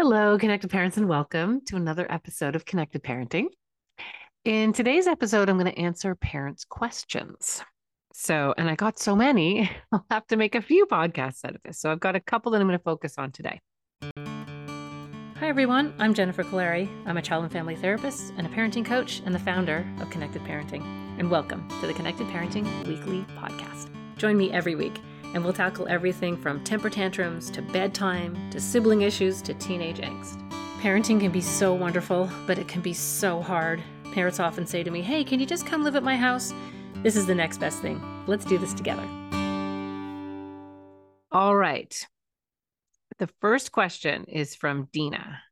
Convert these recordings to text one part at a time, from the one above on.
Hello, connected parents, and welcome to another episode of Connected Parenting. In today's episode, I'm going to answer parents' questions. So, and I got so many, I'll have to make a few podcasts out of this. So, I've got a couple that I'm going to focus on today. Hi, everyone. I'm Jennifer Kolari. I'm a child and family therapist and a parenting coach and the founder of Connected Parenting. And welcome to the Connected Parenting Weekly Podcast. Join me every week and we'll tackle everything from temper tantrums to bedtime to sibling issues to teenage angst. Parenting can be so wonderful, but it can be so hard. Parents often say to me, Hey, can you just come live at my house? This is the next best thing. Let's do this together. All right. The first question is from Dina.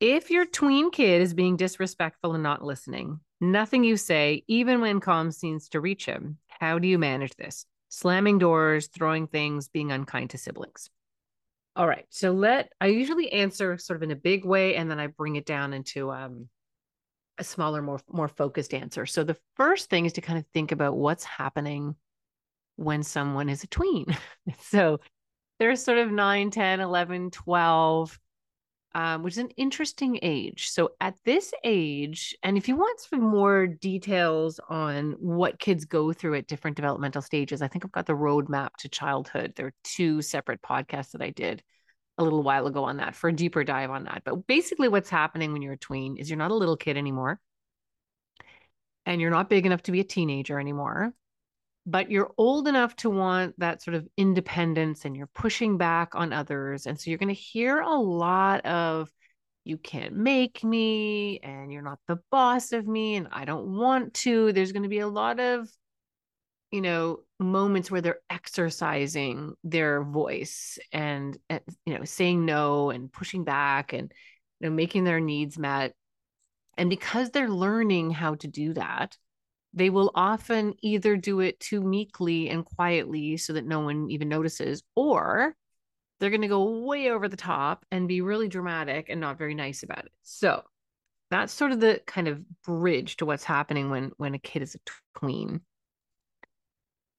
If your tween kid is being disrespectful and not listening, nothing you say, even when calm, seems to reach him, how do you manage this? Slamming doors, throwing things, being unkind to siblings. All right. So let I usually answer sort of in a big way and then I bring it down into um a smaller more more focused answer. So the first thing is to kind of think about what's happening when someone is a tween. so there's sort of 9, 10, 11, 12 um, which is an interesting age. So at this age, and if you want some more details on what kids go through at different developmental stages, I think I've got the roadmap to childhood. There are two separate podcasts that I did a little while ago on that for a deeper dive on that. But basically, what's happening when you're a tween is you're not a little kid anymore. And you're not big enough to be a teenager anymore but you're old enough to want that sort of independence and you're pushing back on others. And so you're going to hear a lot of, you can't make me, and you're not the boss of me, and I don't want to. There's going to be a lot of, you know, moments where they're exercising their voice and, and you know, saying no and pushing back and, you know, making their needs met. And because they're learning how to do that, they will often either do it too meekly and quietly so that no one even notices, or they're going to go way over the top and be really dramatic and not very nice about it. So that's sort of the kind of bridge to what's happening when when a kid is a tween.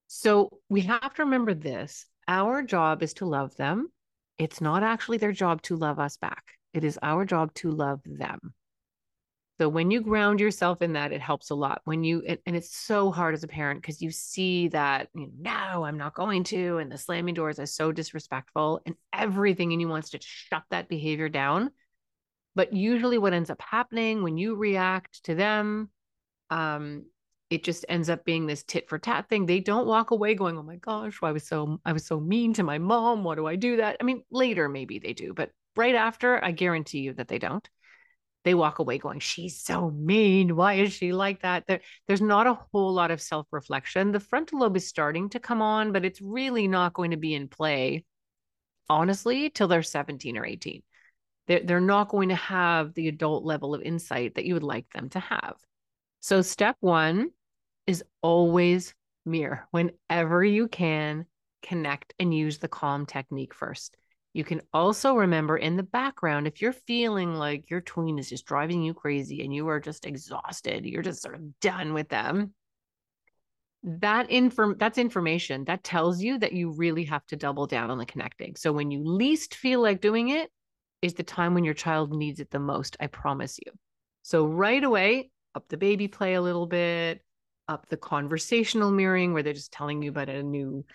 So we have to remember this. Our job is to love them. It's not actually their job to love us back. It is our job to love them. So when you ground yourself in that, it helps a lot. When you and it's so hard as a parent because you see that you know, no, I'm not going to, and the slamming doors is so disrespectful, and everything in you wants to shut that behavior down. But usually, what ends up happening when you react to them, um, it just ends up being this tit for tat thing. They don't walk away going, "Oh my gosh, I was so I was so mean to my mom. Why do I do that?" I mean, later maybe they do, but right after, I guarantee you that they don't they walk away going, She's so mean. Why is she like that? There, there's not a whole lot of self reflection. The frontal lobe is starting to come on, but it's really not going to be in play, honestly, till they're 17 or 18. They're, they're not going to have the adult level of insight that you would like them to have. So, step one is always mirror whenever you can connect and use the calm technique first. You can also remember in the background if you're feeling like your tween is just driving you crazy and you are just exhausted, you're just sort of done with them. That inform that's information that tells you that you really have to double down on the connecting. So when you least feel like doing it is the time when your child needs it the most, I promise you. So right away, up the baby play a little bit, up the conversational mirroring where they're just telling you about a new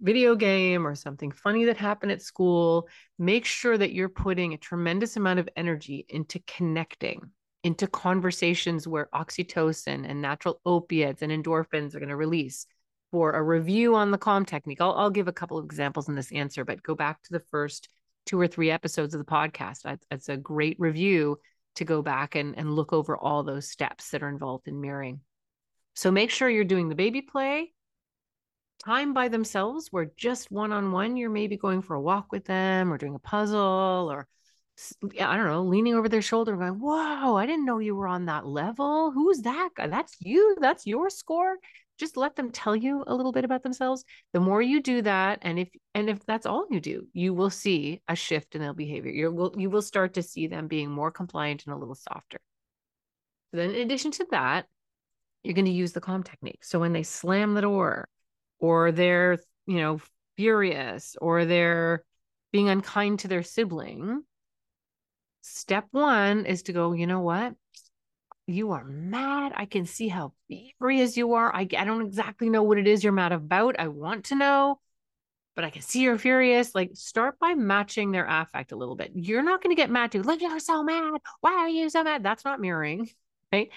video game or something funny that happened at school, make sure that you're putting a tremendous amount of energy into connecting, into conversations where oxytocin and natural opiates and endorphins are going to release. For a review on the calm technique, I'll, I'll give a couple of examples in this answer, but go back to the first two or three episodes of the podcast. That's, that's a great review to go back and, and look over all those steps that are involved in mirroring. So make sure you're doing the baby play time by themselves where just one on one, you're maybe going for a walk with them or doing a puzzle or I don't know, leaning over their shoulder going, Whoa, I didn't know you were on that level. Who's that guy? That's you. That's your score. Just let them tell you a little bit about themselves. The more you do that, and if and if that's all you do, you will see a shift in their behavior. You will you will start to see them being more compliant and a little softer. then in addition to that, you're going to use the calm technique. So when they slam the door or they're, you know, furious or they're being unkind to their sibling, Step one is to go, you know what? You are mad. I can see how furious you are. I, I don't exactly know what it is you're mad about. I want to know, but I can see you're furious. Like, start by matching their affect a little bit. You're not going to get mad to, look, you're so mad. Why are you so mad? That's not mirroring, right?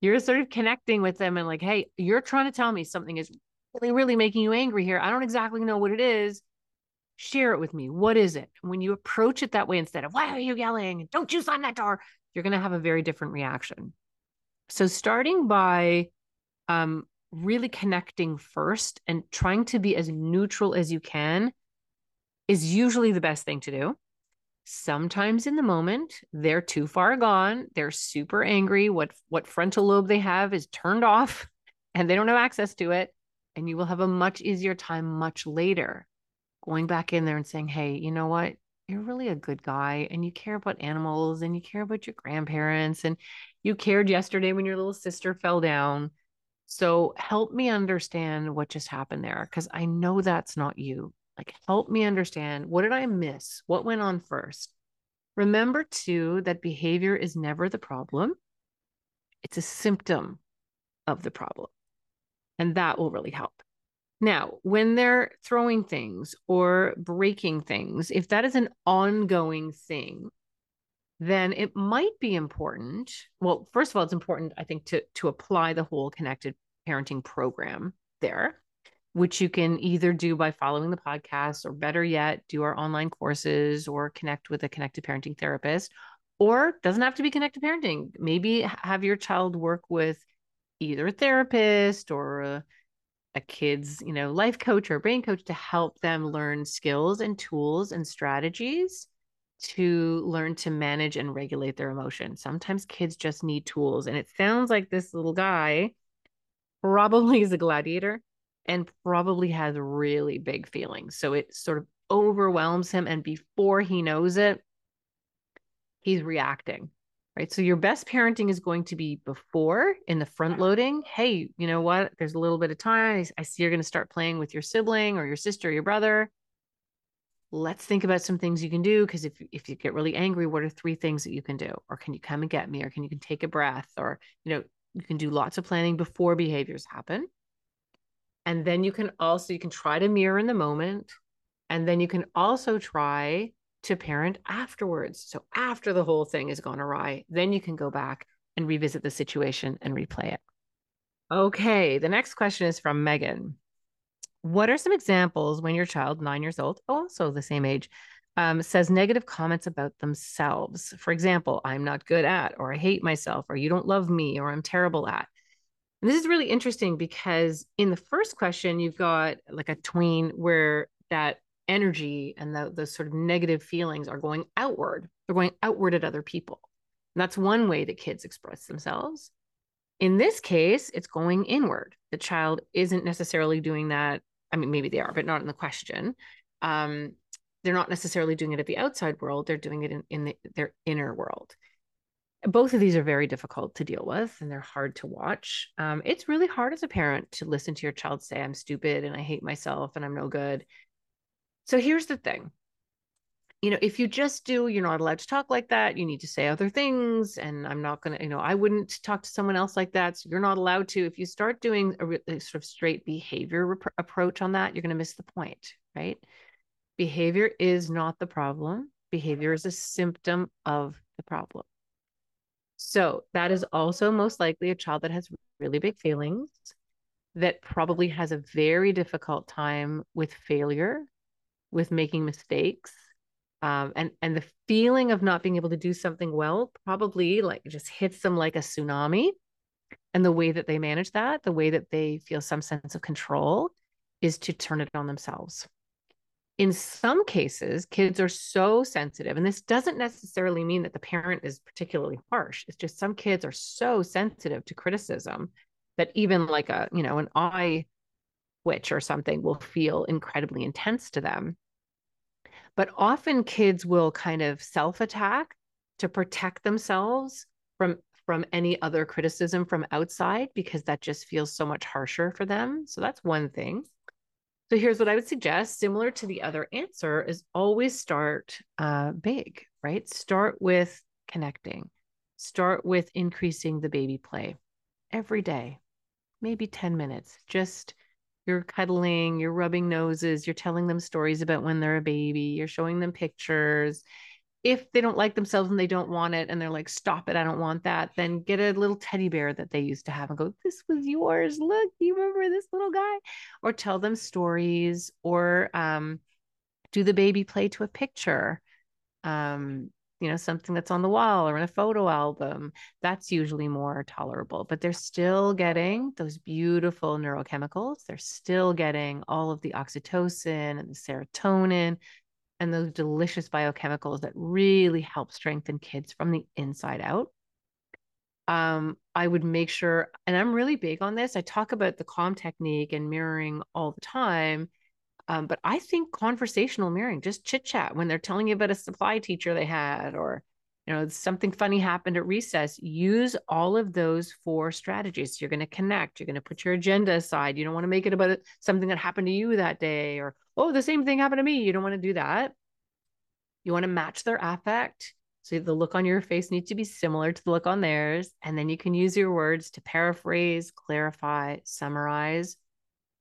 You're sort of connecting with them and, like, hey, you're trying to tell me something is really, really making you angry here. I don't exactly know what it is share it with me. What is it? When you approach it that way, instead of, why are you yelling? Don't you slam that door, you're going to have a very different reaction. So, starting by um, really connecting first and trying to be as neutral as you can is usually the best thing to do. Sometimes in the moment, they're too far gone. They're super angry. What, what frontal lobe they have is turned off and they don't have access to it. And you will have a much easier time much later going back in there and saying, hey, you know what? You're really a good guy and you care about animals and you care about your grandparents and you cared yesterday when your little sister fell down. So help me understand what just happened there because I know that's not you. Like, help me understand what did I miss? What went on first? Remember, too, that behavior is never the problem, it's a symptom of the problem. And that will really help. Now, when they're throwing things or breaking things, if that is an ongoing thing, then it might be important. Well, first of all, it's important, I think, to to apply the whole connected parenting program there, which you can either do by following the podcast, or better yet, do our online courses or connect with a connected parenting therapist. Or doesn't have to be connected parenting. Maybe have your child work with either a therapist or a a kid's, you know, life coach or brain coach to help them learn skills and tools and strategies to learn to manage and regulate their emotions. Sometimes kids just need tools. And it sounds like this little guy probably is a gladiator and probably has really big feelings. So it sort of overwhelms him. And before he knows it, he's reacting right? So your best parenting is going to be before in the front uh-huh. loading. Hey, you know what? There's a little bit of time. I see you're going to start playing with your sibling or your sister or your brother. Let's think about some things you can do because if if you get really angry, what are three things that you can do? Or can you come and get me? Or can you can take a breath? Or you know, you can do lots of planning before behaviors happen. And then you can also you can try to mirror in the moment. And then you can also try to parent afterwards. So after the whole thing has gone awry, then you can go back and revisit the situation and replay it. Okay, the next question is from Megan. What are some examples when your child, nine years old, also the same age, um, says negative comments about themselves? For example, I'm not good at, or I hate myself, or you don't love me, or I'm terrible at. And this is really interesting because in the first question, you've got like a tween where that energy and the, those sort of negative feelings are going outward. They're going outward at other people. And that's one way that kids express themselves. In this case, it's going inward. The child isn't necessarily doing that. I mean, maybe they are, but not in the question. Um, they're not necessarily doing it at the outside world. They're doing it in, in the, their inner world. Both of these are very difficult to deal with and they're hard to watch. Um, it's really hard as a parent to listen to your child say, I'm stupid and I hate myself and I'm no good so here's the thing. You know, if you just do, you're not allowed to talk like that. You need to say other things. And I'm not going to, you know, I wouldn't talk to someone else like that. So you're not allowed to. If you start doing a, a sort of straight behavior rep- approach on that, you're going to miss the point, right? Behavior is not the problem. Behavior is a symptom of the problem. So that is also most likely a child that has really big feelings, that probably has a very difficult time with failure, with making mistakes um, and and the feeling of not being able to do something well probably like just hits them like a tsunami. And the way that they manage that the way that they feel some sense of control is to turn it on themselves. In some cases kids are so sensitive and this doesn't necessarily mean that the parent is particularly harsh. It's just some kids are so sensitive to criticism that even like a you know an eye twitch or something will feel incredibly intense to them. But often kids will kind of self attack to protect themselves from from any other criticism from outside because that just feels so much harsher for them. So that's one thing. So here's what I would suggest, similar to the other answer, is always start uh, big, right? Start with connecting. Start with increasing the baby play every day, maybe 10 minutes. Just you're cuddling, you're rubbing noses, you're telling them stories about when they're a baby, you're showing them pictures. If they don't like themselves and they don't want it and they're like, stop it, I don't want that, then get a little teddy bear that they used to have and go, this was yours. Look, you remember this little guy? Or tell them stories or um, do the baby play to a picture. Um, you know, something that's on the wall or in a photo album, that's usually more tolerable. But they're still getting those beautiful neurochemicals. They're still getting all of the oxytocin and the serotonin and those delicious biochemicals that really help strengthen kids from the inside out. Um, I would make sure, and I'm really big on this. I talk about the calm technique and mirroring all the time um, but I think conversational mirroring, just chit chat when they're telling you about a supply teacher they had, or you know something funny happened at recess. Use all of those four strategies. You're going to connect. You're going to put your agenda aside. You don't want to make it about something that happened to you that day, or oh, the same thing happened to me. You don't want to do that. You want to match their affect. So the look on your face needs to be similar to the look on theirs. And then you can use your words to paraphrase, clarify, summarize,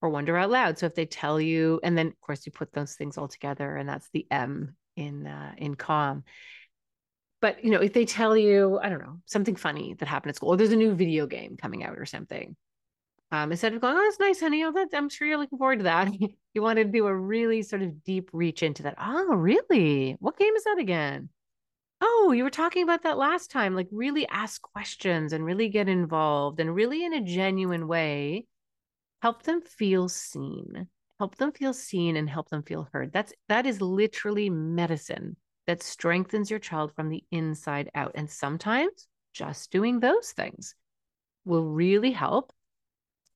or wonder out loud. So if they tell you, and then of course you put those things all together, and that's the M in uh, in calm. But you know, if they tell you, I don't know, something funny that happened at school, or there's a new video game coming out or something, um, instead of going, "Oh, that's nice, honey," oh, that, I'm sure you're looking forward to that. you want to do a really sort of deep reach into that. Oh, really? What game is that again? Oh, you were talking about that last time. Like, really ask questions and really get involved, and really in a genuine way help them feel seen help them feel seen and help them feel heard that's that is literally medicine that strengthens your child from the inside out and sometimes just doing those things will really help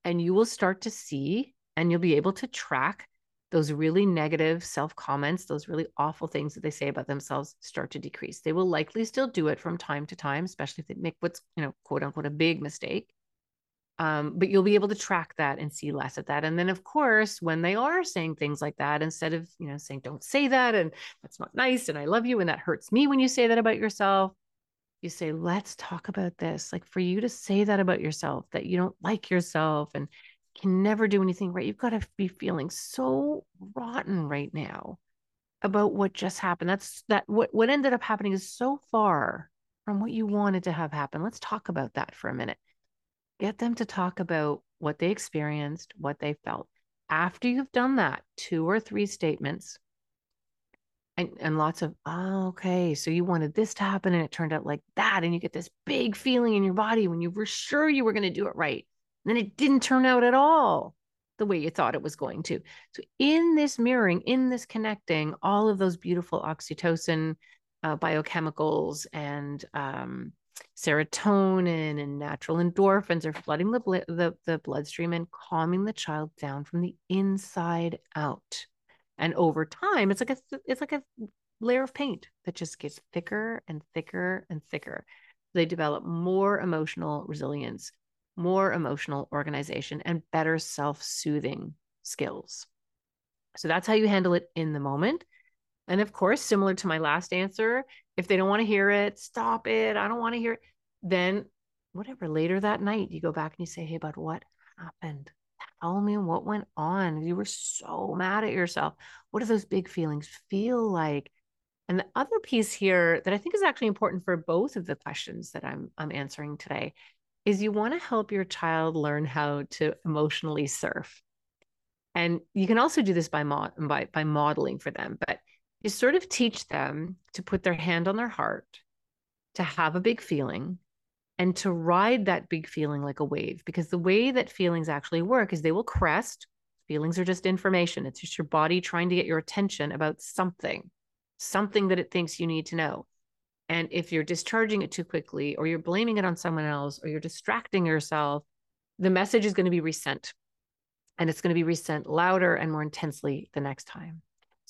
and you will start to see and you'll be able to track those really negative self comments, those really awful things that they say about themselves start to decrease. They will likely still do it from time to time, especially if they make what's, you know, quote unquote, a big mistake. Um, but you'll be able to track that and see less of that. And then, of course, when they are saying things like that, instead of you know saying "Don't say that" and "That's not nice" and "I love you" and that hurts me when you say that about yourself, you say, "Let's talk about this." Like for you to say that about yourself, that you don't like yourself and can never do anything right, you've got to be feeling so rotten right now about what just happened. That's that. What what ended up happening is so far from what you wanted to have happen. Let's talk about that for a minute get them to talk about what they experienced, what they felt. After you've done that, two or three statements, and, and lots of, oh, okay, so you wanted this to happen and it turned out like that. And you get this big feeling in your body when you were sure you were going to do it right. And then it didn't turn out at all the way you thought it was going to. So, in this mirroring, in this connecting, all of those beautiful oxytocin uh, biochemicals and um, serotonin and natural endorphins are flooding the, the, the bloodstream and calming the child down from the inside out. And over time, it's like a it's like a layer of paint that just gets thicker and thicker and thicker. They develop more emotional resilience, more emotional organization, and better self-soothing skills. So that's how you handle it in the moment. And of course, similar to my last answer, if they don't want to hear it, stop it. I don't want to hear it. Then, whatever, later that night, you go back and you say, Hey, bud, what happened? Tell me what went on. You were so mad at yourself. What do those big feelings feel like? And the other piece here that I think is actually important for both of the questions that I'm, I'm answering today is you want to help your child learn how to emotionally surf. And you can also do this by, mod- by, by modeling for them. But you sort of teach them to put their hand on their heart, to have a big feeling, and to ride that big feeling like a wave. Because the way that feelings actually work is they will crest. Feelings are just information, it's just your body trying to get your attention about something, something that it thinks you need to know. And if you're discharging it too quickly, or you're blaming it on someone else, or you're distracting yourself, the message is going to be resent. And it's going to be resent louder and more intensely the next time.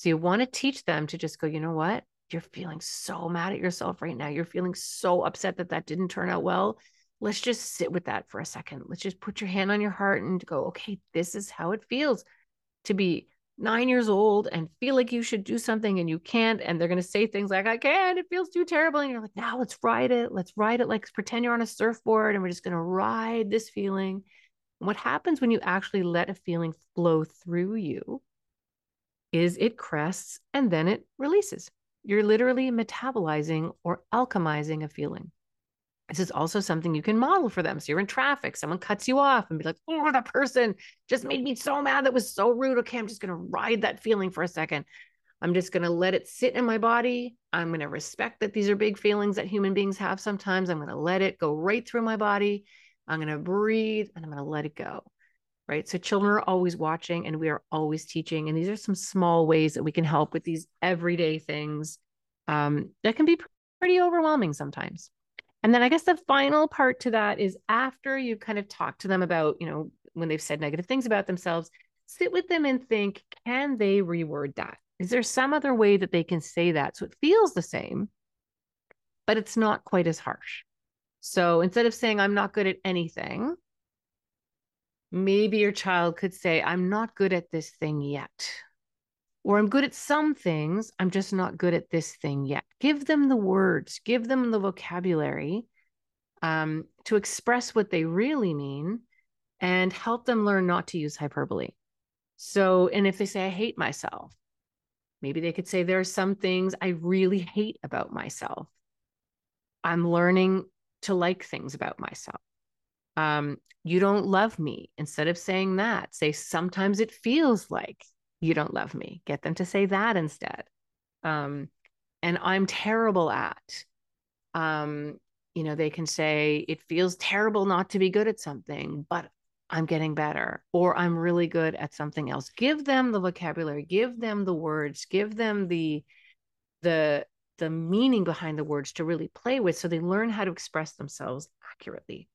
So you want to teach them to just go, you know what? You're feeling so mad at yourself right now. You're feeling so upset that that didn't turn out well. Let's just sit with that for a second. Let's just put your hand on your heart and go, okay, this is how it feels to be nine years old and feel like you should do something and you can't, and they're going to say things like, I can't, it feels too terrible. And you're like, now let's ride it. Let's ride it like pretend you're on a surfboard and we're just going to ride this feeling. And what happens when you actually let a feeling flow through you is it crests and then it releases. You're literally metabolizing or alchemizing a feeling. This is also something you can model for them. So you're in traffic, someone cuts you off and be like, oh, that person just made me so mad. That was so rude. Okay, I'm just going to ride that feeling for a second. I'm just going to let it sit in my body. I'm going to respect that these are big feelings that human beings have sometimes. I'm going to let it go right through my body. I'm going to breathe and I'm going to let it go. Right. So children are always watching and we are always teaching. And these are some small ways that we can help with these everyday things um, that can be pretty overwhelming sometimes. And then I guess the final part to that is after you kind of talk to them about, you know, when they've said negative things about themselves, sit with them and think, can they reword that? Is there some other way that they can say that so it feels the same, but it's not quite as harsh? So instead of saying, I'm not good at anything, maybe your child could say, I'm not good at this thing yet or I'm good at some things, I'm just not good at this thing yet. Give them the words, give them the vocabulary um, to express what they really mean and help them learn not to use hyperbole. So, and if they say, I hate myself, maybe they could say, There are some things I really hate about myself. I'm learning to like things about myself. Um, you don't love me. Instead of saying that, say, Sometimes it feels like you don't love me. Get them to say that instead. Um, and I'm terrible at. Um, you know, they can say, it feels terrible not to be good at something, but I'm getting better, or I'm really good at something else. Give them the vocabulary, give them the words, give them the the the meaning behind the words to really play with so they learn how to express themselves accurately.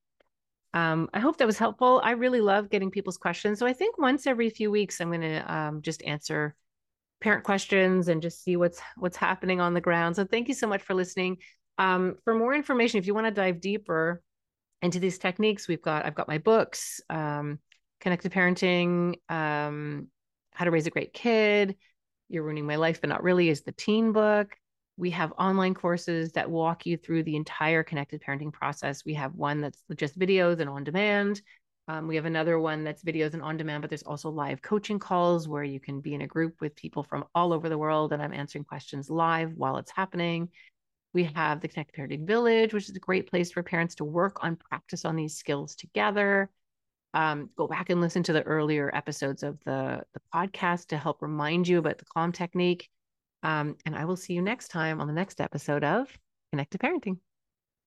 Um, I hope that was helpful. I really love getting people's questions. So I think once every few weeks, I'm going to um, just answer parent questions and just see what's what's happening on the ground. So thank you so much for listening. Um, for more information, if you want to dive deeper into these techniques, we've got I've got my books, um, Connected Parenting, um, How to Raise a Great Kid, You're Ruining My Life, but Not Really is the teen book. We have online courses that walk you through the entire connected parenting process. We have one that's just videos and on demand. Um, we have another one that's videos and on demand, but there's also live coaching calls where you can be in a group with people from all over the world and I'm answering questions live while it's happening. We have the Connected Parenting Village, which is a great place for parents to work on practice on these skills together. Um, go back and listen to the earlier episodes of the, the podcast to help remind you about the calm technique. Um, and I will see you next time on the next episode of Connected Parenting.